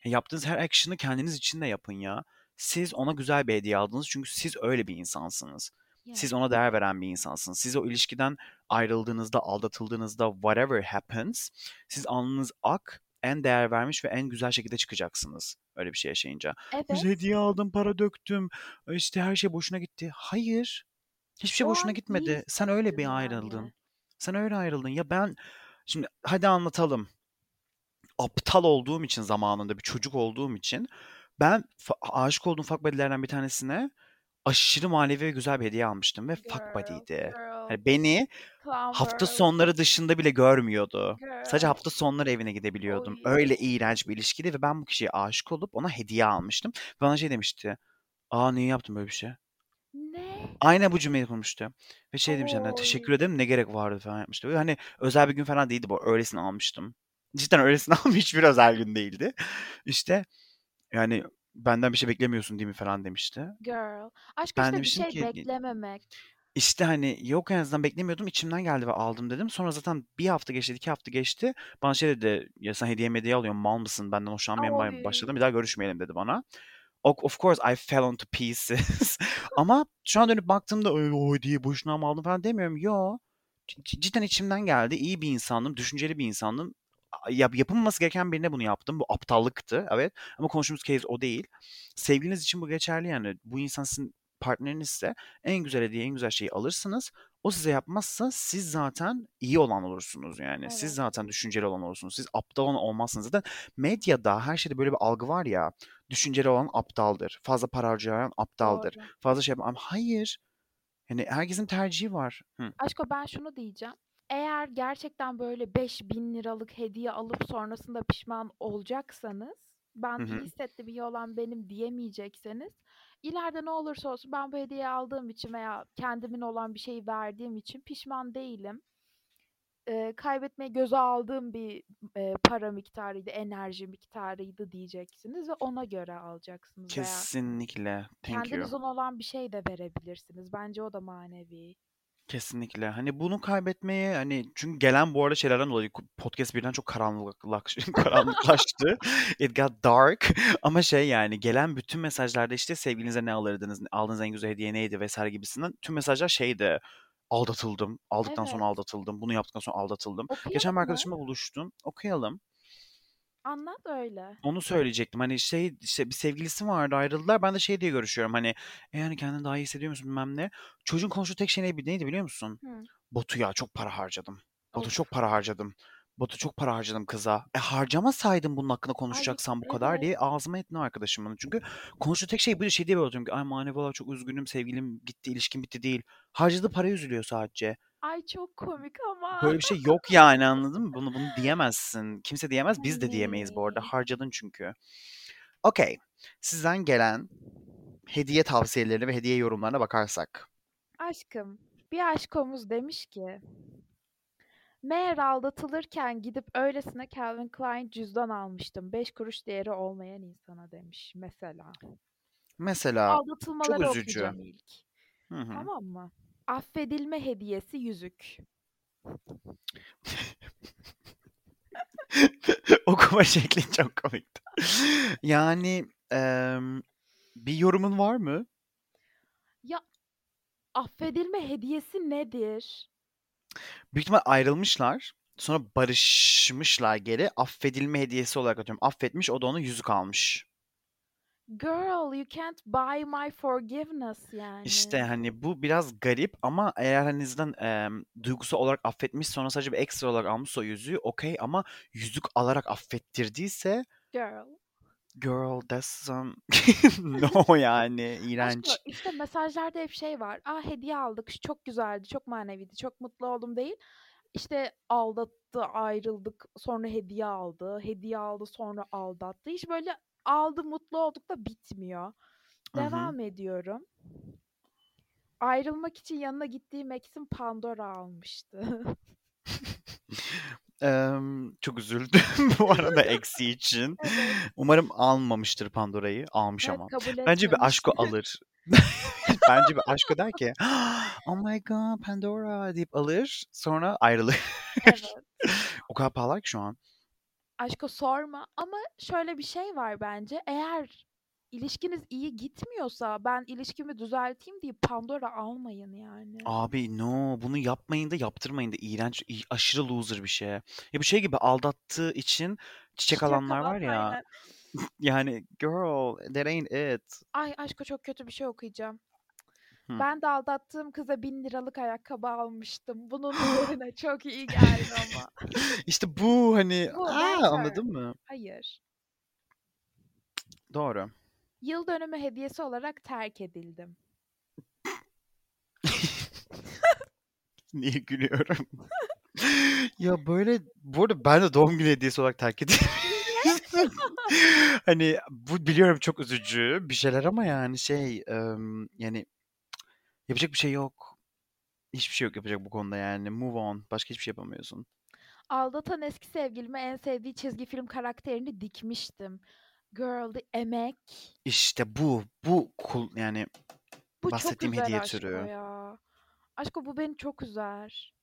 yaptığınız her action'ı kendiniz için de yapın ya. Siz ona güzel bir hediye aldınız çünkü siz öyle bir insansınız. Siz ona değer veren bir insansınız. Siz o ilişkiden ayrıldığınızda, aldatıldığınızda whatever happens, siz alnınız ak, en değer vermiş ve en güzel şekilde çıkacaksınız öyle bir şey yaşayınca. Biz Evet. hediye aldım, para döktüm, işte her şey boşuna gitti. Hayır, hiçbir şey O boşuna gitmedi. Sen öyle bir yani. ayrıldın. Sen öyle ayrıldın. Ya ben şimdi hadi anlatalım. Aptal olduğum için zamanında bir çocuk olduğum için ben aşık olduğum fuck buddy'lerden bir tanesine aşırı manevi ve güzel bir hediye almıştım ve fuck Girl, buddy'ydi. girl, Hani beni clown hafta world, sonları dışında bile görmüyordu. Sadece girl. hafta sonları evine Oh gidebiliyordum. Öyle yes. iğrenç bir ilişkiydi ve ben bu kişiye aşık olup ona hediye almıştım. Bana şey demişti. Aa niye yaptın böyle bir şey? Ne? Aynen bu cümleyi kurmuştu. Ve şey demiş hani Oy. teşekkür ederim ne gerek vardı falan yapmıştı. Ve hani özel bir gün falan değildi bu. Öylesine almıştım. Cidden öylesine (laughs) almış hiçbir özel gün değildi. İşte yani benden bir şey beklemiyorsun değil mi falan demişti. Girl. Aşk Ben işte bir demiştim şey ki beklememek. işte hani yok en azından beklemiyordum içimden geldi ve aldım dedim. Sonra zaten bir hafta geçti iki hafta geçti. Bana şey dedi ya sen hediye hediye alıyorsun mal mısın benden hoşlanmaya Oy. başladım bir daha görüşmeyelim dedi bana. O- Of course I fell onto pieces. (laughs) Ama şu an dönüp baktığımda "Ay, o hediyeyi boşuna mı aldım falan demiyorum. Yo. Cidden içimden geldi. İyi bir insandım. Düşünceli bir insandım. Yap, yapılmaması gereken birine bunu yaptım. Bu aptallıktı. Evet. Ama konuştuğumuz case o değil. Sevgiliniz için bu geçerli yani. Bu insan sizin partnerinizse en güzel hediye, en güzel şeyi alırsınız. O size yapmazsa siz zaten iyi olan olursunuz yani. Siz Evet. zaten düşünceli olan olursunuz. Siz aptal olan olmazsınız. Zaten medyada her şeyde böyle bir algı var ya. Düşünceli olan aptaldır. Fazla para harcayan aptaldır. Doğru. Fazla şey yapan. Hayır. Yani herkesin tercihi var. Hı. Aşko ben şunu diyeceğim. Eğer gerçekten böyle 5000 liralık hediye alıp sonrasında pişman olacaksanız, ben Hı hı. iyi olan benim diyemeyecekseniz, ileride ne olursa olsun ben bu hediyeyi aldığım için veya kendimin olan bir şeyi verdiğim için pişman değilim. Eee, kaybetmeyi göze aldığım bir eee, para miktarıydı, enerji miktarıydı diyeceksiniz ve ona göre alacaksınız veya Kesinlikle. Thank you. kendinizin olan bir şey de verebilirsiniz. Bence o da manevi. Kesinlikle. Hani bunu kaybetmeye hani çünkü gelen bu arada şeylerden dolayı podcast birden çok karanlık (laughs) karanlıklaştı. (laughs) It got dark. (laughs) Ama şey yani gelen bütün mesajlarda işte sevgilinize ne alırdınız, aldığınız en güzel hediye neydi vesaire gibisinden tüm mesajlar şeydi. Aldatıldım. Aldıktan sonra Evet. aldatıldım. Bunu yaptıktan sonra aldatıldım. Geçen Okuyalım bir mı? arkadaşımla buluştum. Okuyalım. Anlat öyle. Onu söyleyecektim. Hani şey işte bir sevgilisi vardı ayrıldılar. Ben de şey diye görüşüyorum. Hani e yani kendini daha iyi hissediyor musun bilmem ne. Çocuğun konuştuğu tek şey neydi, neydi biliyor musun? Hı. Batu ya çok para harcadım. Batu Of. çok para harcadım. Batu çok para harcadım kıza. E harcamasaydın bunun hakkında Ay konuşacaksan bu kadar evet. diye ağzıma ettin arkadaşımın. Çünkü konuştuğu tek şey bir şey diye böyle ki ay manevi olarak çok üzgünüm sevgilim gitti ilişkim bitti değil. Harcadığı para üzülüyor sadece. Ay çok komik ama. Böyle bir şey yok yani anladın mı? Bunu bunu diyemezsin. Kimse diyemez. Biz de diyemeyiz bu arada. Harcadın çünkü. Okey. Sizden gelen hediye tavsiyelerine ve hediye yorumlarına bakarsak. Aşkım, bir aşkomuz demiş ki Meğer aldatılırken gidip öylesine Calvin Klein cüzdan almıştım. 5 kuruş değeri olmayan insana demiş mesela. Mesela çok Aldatılmaları üzücü. okuyacağım ilk. Hı hı. Tamam mı? Affedilme hediyesi yüzük. (laughs) Okuma şekli çok komikti. Yani em, bir yorumun var mı? Ya affedilme hediyesi nedir? Büyük ihtimal ayrılmışlar. Sonra barışmışlar geri. Affedilme hediyesi olarak atıyorum. Affetmiş o da ona yüzük almış. Girl, you can't buy my forgiveness yani. İşte hani bu biraz garip ama eğer hani zaten em, duygusal olarak affetmiş sonra sadece bir ekstra olarak almış o yüzüğü okey ama yüzük alarak affettirdiyse Girl. Girl that's some (laughs) no yani iğrenç. Aşkım işte mesajlarda hep şey var. Aa hediye aldık. Çok güzeldi. Çok maneviydi. Çok mutlu oldum değil. İşte aldattı, ayrıldık. Sonra hediye aldı. Hediye aldı, sonra aldattı. Hiç böyle aldı, mutlu olduk da bitmiyor. Devam ediyorum. Ayrılmak için yanına gittiği Max'in Pandora almıştı. (laughs) Em, çok üzüldüm (laughs) bu arada (laughs) eksi için. Umarım almamıştır Pandora'yı. Almış Evet ama. Bence bir aşko alır. (laughs) Bence bir aşko der ki (gasps) oh my god Pandora deyip alır sonra ayrılır. Evet. O kadar pahalı ki şu an. Aşko sorma ama şöyle bir şey var bence. Eğer ilişkiniz iyi gitmiyorsa ben ilişkimi düzelteyim diye Pandora almayın yani. Abi no bunu yapmayın da yaptırmayın da iğrenç aşırı loser bir şey. Ya bu şey gibi aldattığı için çiçek Çiçek alanlar alan var ya. aynen. (laughs) Yani girl that ain't it. Ay aşko çok kötü bir şey okuyacağım. Hı. Ben de aldattığım kıza bin liralık ayakkabı almıştım. Bunun (laughs) üzerine çok iyi geldi ama. İşte bu hani Bu aa, anladın mı? Hayır. Doğru. Yıl dönümü hediyesi olarak terk edildim. (laughs) Niye gülüyorum? (laughs) Ya böyle bu arada ben de doğum günü hediyesi olarak terk edildim. (laughs) Hani bu biliyorum çok üzücü bir şeyler ama yani şey em, yani yapacak bir şey yok. Hiçbir şey yok yapacak bu konuda yani. Move on. Başka hiçbir şey yapamıyorsun. Aldatan eski sevgilime en sevdiği çizgi film karakterini dikmiştim. Girl, the emek. İşte bu bu kul yani Bu çok bahsettiğim üzer hediye aşko türü. ya. Aşko bu beni çok üzer.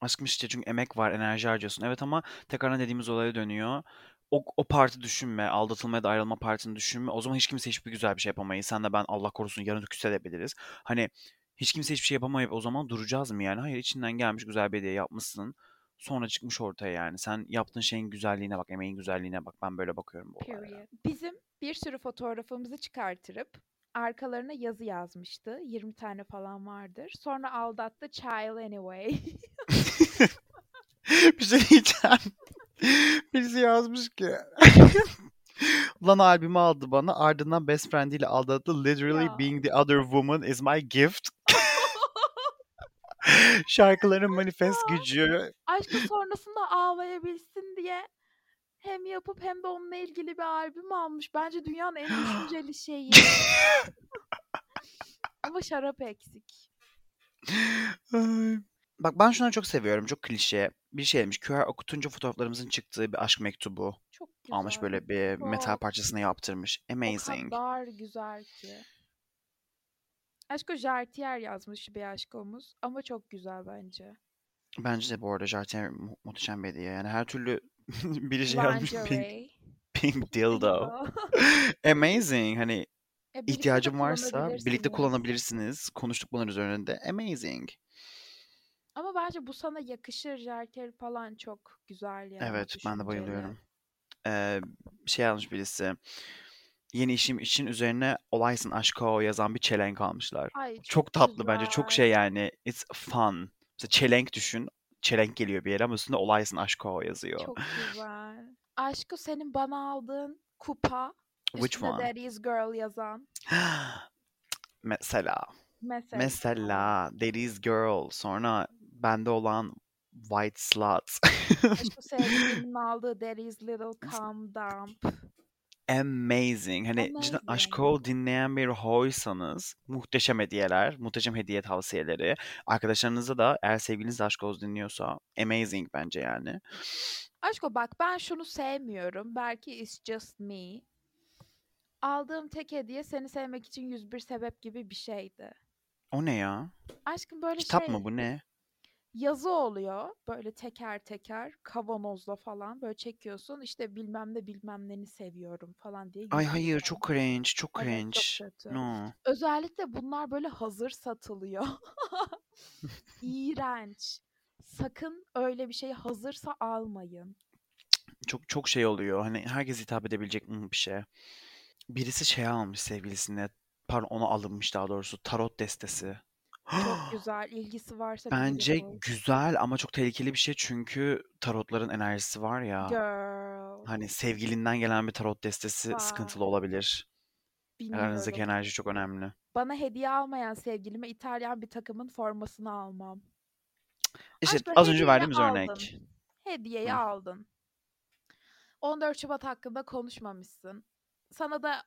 Aşkım işte çünkü emek var, enerji harcıyorsun. Evet ama tekrardan dediğimiz olaya dönüyor. O, o parti düşünme, aldatılma ya da ayrılma partini düşünme. O zaman hiç kimse hiçbir güzel bir şey yapamayız. Sen de ben Allah korusun yarın küsebiliriz. Hani hiç kimse hiçbir şey yapamayıp o zaman duracağız mı yani? Hayır içinden gelmiş güzel bir hediye yapmışsın. Sonra çıkmış ortaya yani. Sen yaptığın şeyin güzelliğine bak, emeğin güzelliğine bak. Ben böyle bakıyorum bu olaylara. Bizim bir sürü fotoğrafımızı çıkartırıp arkalarına yazı yazmıştı. 20 tane falan vardır. Sonra aldattı Child Anyway. (laughs) Bir şey diyeceğim. (laughs) Birisi yazmış ki. (laughs) Ulan albümü aldı bana ardından best friendiyle aldattı. Literally Ya. being the other woman is my gift. (laughs) Şarkıların manifest gücü. Aşkı (laughs) sonrasında ağlayabilsin diye hem yapıp hem de onunla ilgili bir albüm almış. Bence dünyanın en düşünceli şeyi. (laughs) Ama şarap eksik. Bak ben şunu çok seviyorum. Çok klişe. Bir şey demiş. QR okutunca fotoğraflarımızın çıktığı bir aşk mektubu. Çok güzel. Almış böyle bir metal Çok. parçasına yaptırmış. O Amazing. kadar güzel ki. Aşko Jartier yazmış bir aşkomuz. Ama çok güzel bence. Bence de bu arada Jartier mu- muhteşem bir hediye. Yani her türlü (laughs) bir şey yazmış. Pink, pink (laughs) dildo. (laughs) Amazing. Hani E, ihtiyacın varsa birlikte kullanabilirsiniz. Konuştuk bunların üzerinde. Amazing. Ama bence bu sana yakışır. Jartier falan çok güzel yani. Evet ben de bayılıyorum. Ee, şey yazmış birisi. Yeni işim için üzerine olaysın aşko yazan bir çelenk almışlar. Ay çok, Çok tatlı bence. Çok güzel. şey yani. It's fun. Mesela çelenk düşün. Çelenk geliyor bir yere ama üstünde olaysın aşko yazıyor. Çok (laughs) güzel. Aşkı senin bana aldığın kupa. Which üstüne one? İs girl yazan. (gasps) Mesela. Mesela. Mesela is girl. Sonra bende olan White Slut. Aşkı sevgilimin (laughs) aldığı is little calm dump. Amazing. Hani cidden Amazing. Aşko dinleyen bir hoysanız muhteşem hediyeler, muhteşem hediye tavsiyeleri. Arkadaşlarınıza da eğer sevgiliniz de Aşko dinliyorsa amazing bence yani. Aşko bak ben şunu sevmiyorum. Belki it's just me. Aldığım tek hediye seni sevmek için 101 sebep gibi bir şeydi. O ne ya? Aşkım böyle Kitap şey mı bu ne? Yazı oluyor. Böyle teker teker kavanozla falan böyle çekiyorsun. İşte bilmem ne bilmem neni seviyorum falan diye. Ay 101 hayır sebep. çok cringe, çok Evet, cringe. çok kötü. No. Özellikle bunlar böyle hazır satılıyor. (laughs) İğrenç. Sakın öyle bir şey hazırsa almayın. Çok çok şey oluyor. Hani herkes hitap edebilecek bir şey. Birisi şey almış sevgilisine. Pardon ona alınmış daha doğrusu. Tarot destesi. Çok (gasps) güzel. İlgisi varsa Bence güzel ama çok tehlikeli bir şey çünkü tarotların enerjisi var ya. Girl. Hani sevgilinden gelen bir tarot destesi sıkıntılı Vay. olabilir. Aranızdaki Bilmiyorum. enerji çok önemli. Bana hediye almayan sevgilime İtalyan bir takımın formasını almam. İşte Aşkım az önce verdiğimiz aldın. örnek. Hediyeyi Hı. aldın. 14 Şubat hakkında konuşmamışsın. Sana da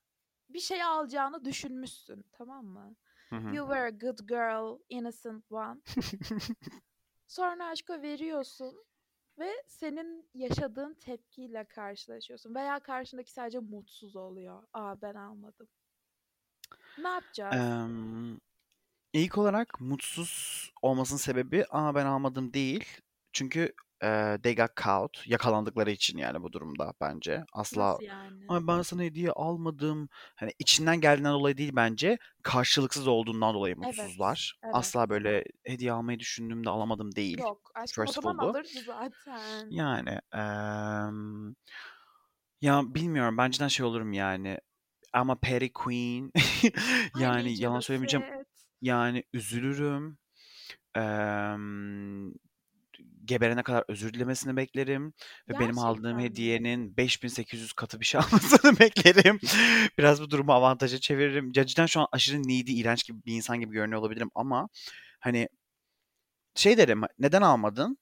bir şey alacağını düşünmüşsün, tamam mı? You were a good girl, innocent one. (laughs) Sonra aşka veriyorsun ve senin yaşadığın tepkiyle karşılaşıyorsun. Veya karşındaki sadece mutsuz oluyor. Aa ben almadım. Ne yapacağız? Em, ilk olarak mutsuz olmasının sebebi ama ben almadım değil. Çünkü e, they got caught. Yakalandıkları için yani bu durumda bence. Asla Nasıl yani? Ay ben sana hediye almadım. Hani içinden geldiğinden dolayı değil bence. Karşılıksız olduğundan dolayı Evet, mutsuzlar. evet. Asla böyle hediye almayı düşündüğümde alamadım değil. Yok. Aşkım o First zaman bu. alırdı zaten. Yani em, ya bilmiyorum. Benceden şey olurum yani. Ama Perry Queen. (laughs) Ay, Yani yalan söylemeyeceğim. Rachel Yani üzülürüm. Em, geberene kadar özür dilemesini beklerim. Ve benim aldığım Gerçekten hediyenin 5800 katı bir şey (laughs) almasını beklerim. Biraz bu durumu avantaja çeviririm. Ya cidden şu an aşırı needy, iğrenç gibi bir insan gibi görünüyor olabilirim ama hani şey derim neden almadın?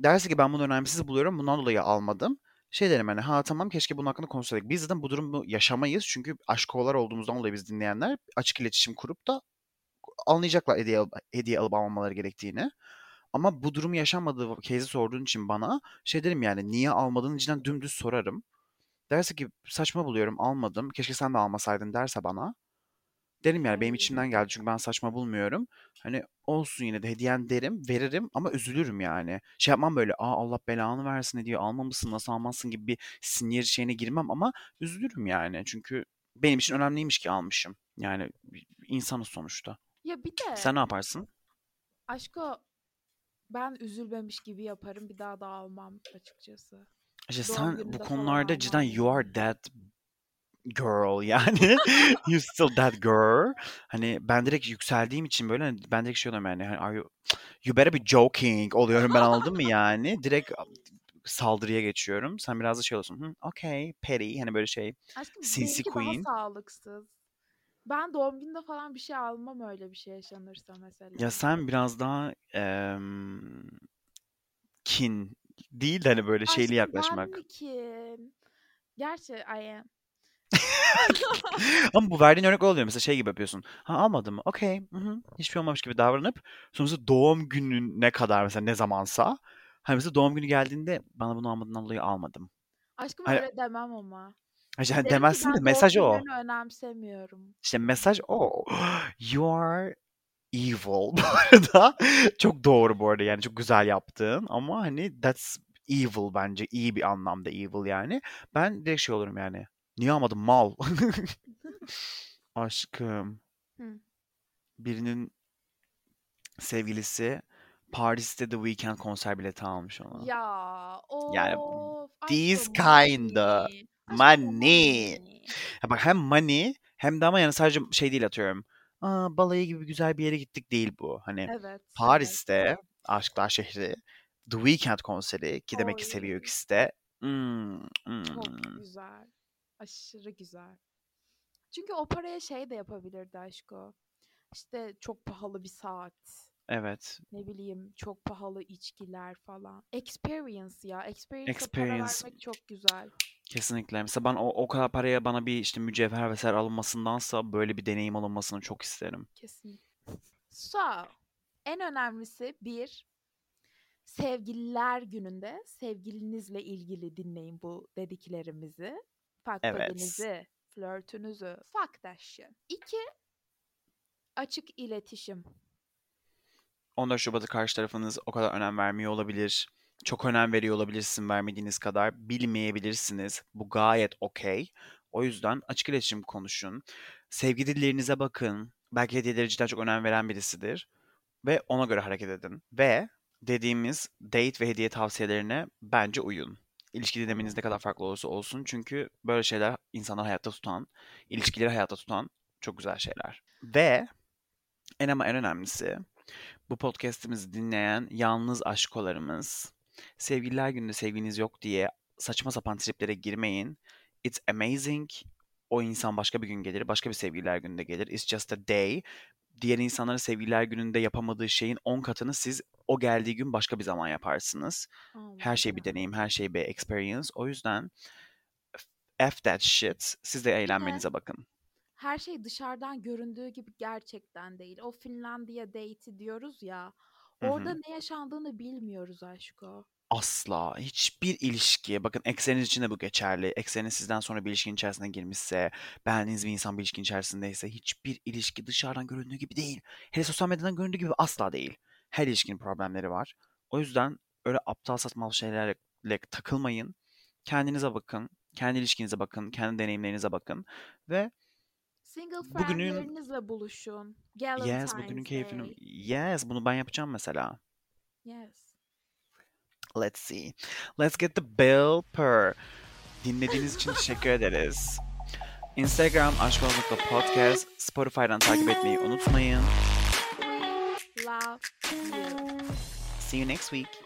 Derse ki ben bunu önemsiz buluyorum bundan dolayı almadım. Şey derim hani ha tamam keşke bunun hakkında konuşsaydık. Biz zaten bu durumu yaşamayız çünkü aşkolar olduğumuzdan dolayı biz dinleyenler açık iletişim kurup da anlayacaklar hediye, hediye alıp almamaları gerektiğini. Ama bu durum yaşanmadığı case'i sorduğun için bana şey derim yani niye almadığını cidden dümdüz sorarım. Derse ki saçma buluyorum almadım. Keşke sen de almasaydın derse bana. Derim yani benim içimden geldi çünkü ben saçma bulmuyorum. Hani olsun yine de hediyen derim veririm ama üzülürüm yani. Şey yapmam böyle aa Allah belanı versin hediye almamışsın nasıl almazsın gibi bir sinir şeyine girmem ama üzülürüm yani. Çünkü benim için önemliymiş ki almışım. Yani insanız sonuçta. Ya bir de Sen ne yaparsın? aşko ben üzülmemiş gibi yaparım. Bir daha da almam açıkçası. İşte Doğum sen bu konularda cidden almam you are that girl yani. (laughs) you still that girl. Hani ben direkt yükseldiğim için böyle hani ben direkt şey oluyorum yani. Hani, are you, you better be joking oluyorum ben anladın mı yani? Direkt saldırıya geçiyorum. Sen biraz da şey olsun. Hı, okay, petty. Hani böyle şey. Aşkım Sinsi queen. daha sağlıksız. Ben doğum gününde falan bir şey almam öyle bir şey yaşanırsa mesela. Ya sen biraz daha em, kin değil de hani böyle şeyli Aşkım yaklaşmak. ben mi kin? Gerçi I am. (laughs) Ama bu verdiğin örnek oluyor. Mesela şey gibi yapıyorsun. Ha almadın mı? Okey. Hiçbir şey olmamış gibi davranıp sonrasında doğum günün ne kadar mesela ne zamansa hani mesela doğum günü geldiğinde bana bunu almadığından dolayı almadım. Aşkım Hani, öyle demem ama. Derim ki demezsin de mesaj o. önemsemiyorum. İşte mesaj o. (gasps) You are evil (laughs) bu arada. Çok doğru bu arada yani çok güzel yaptın ama hani that's evil bence iyi bir anlamda evil yani. Ben direkt şey olurum yani. Niye almadın mal? (laughs) (laughs) Aşkım Hı. birinin sevgilisi Paris'te The Weeknd konser bileti almış ona. Ya Yani of these aşkım kinda money. Money. Ya bak hem money hem de ama yani sadece şey değil atıyorum. Aa, balayı gibi güzel bir yere gittik değil bu. Hani Evet, evet. Paris'te Aşklar Şehri The Weeknd konseri ki demek ki seviyor ikisi de. Hmm, Çok hmm. güzel. Aşırı güzel. Çünkü o paraya şey de yapabilirdi aşko. İşte çok pahalı bir saat. Evet. Ne bileyim çok pahalı içkiler falan. Experience ya. Experience'a para Experience. vermek çok güzel. Kesinlikle. Mesela ben o, o kadar paraya bana bir işte mücevher vesaire alınmasındansa böyle bir deneyim alınmasını çok isterim. Kesin. So, en önemlisi bir, sevgililer gününde sevgilinizle ilgili dinleyin bu dediklerimizi. Fuck Evet. flörtünüzü. Shit. İki, açık iletişim. 14 Şubat'ı karşı tarafınız o kadar önem vermiyor olabilir. Çok önem veriyor olabilirsin vermediğiniz kadar. Bilmeyebilirsiniz. Bu gayet okey. O yüzden açık iletişim konuşun. Sevgi dillerinize bakın. Belki hediyeleri cidden çok önem veren birisidir. Ve ona göre hareket edin. Ve dediğimiz date ve hediye tavsiyelerine bence uyun. İlişki dinaminiz ne kadar farklı olursa olsun. Çünkü böyle şeyler insanları hayatta tutan, ilişkileri hayatta tutan çok güzel şeyler. Ve en ama en önemlisi bu podcast'imizi dinleyen yalnız aşkolarımız, sevgililer gününde sevgiliniz yok diye saçma sapan triplere girmeyin. It's amazing. O insan başka bir gün gelir, başka bir sevgililer gününde gelir. It's just a day. Diğer insanların sevgililer gününde yapamadığı şeyin 10 katını siz o geldiği gün başka bir zaman yaparsınız. My Her şey bir deneyim, her şey bir experience. O yüzden F that shit. Siz de eğlenmenize bakın. Her şey dışarıdan göründüğü gibi gerçekten değil. O Finlandiya date'i diyoruz ya. Orada ne yaşandığını bilmiyoruz aşko. Asla. Hiçbir ilişki, bakın ekseniniz için de bu geçerli. Ekseniniz sizden sonra bir ilişkinin içerisine girmişse, beğendiğiniz bir insan bir ilişkinin içerisindeyse hiçbir ilişki dışarıdan göründüğü gibi değil. Hele sosyal medyadan göründüğü gibi asla değil. Her ilişkinin problemleri var. O yüzden öyle aptal satmalı şeylerle takılmayın. Kendinize bakın, kendi ilişkinize bakın, kendi deneyimlerinize bakın ve Single Bugünün- friendlerinizle buluşun. yes Galentine's bugünün keyfini Day. yes bunu ben yapacağım mesela. Yes. Let's see. Let's get the bill per. Dinlediğiniz için teşekkür ederiz. Instagram aşkolog.podcast, Spotify'dan takip etmeyi unutmayın. We love you. See you next week.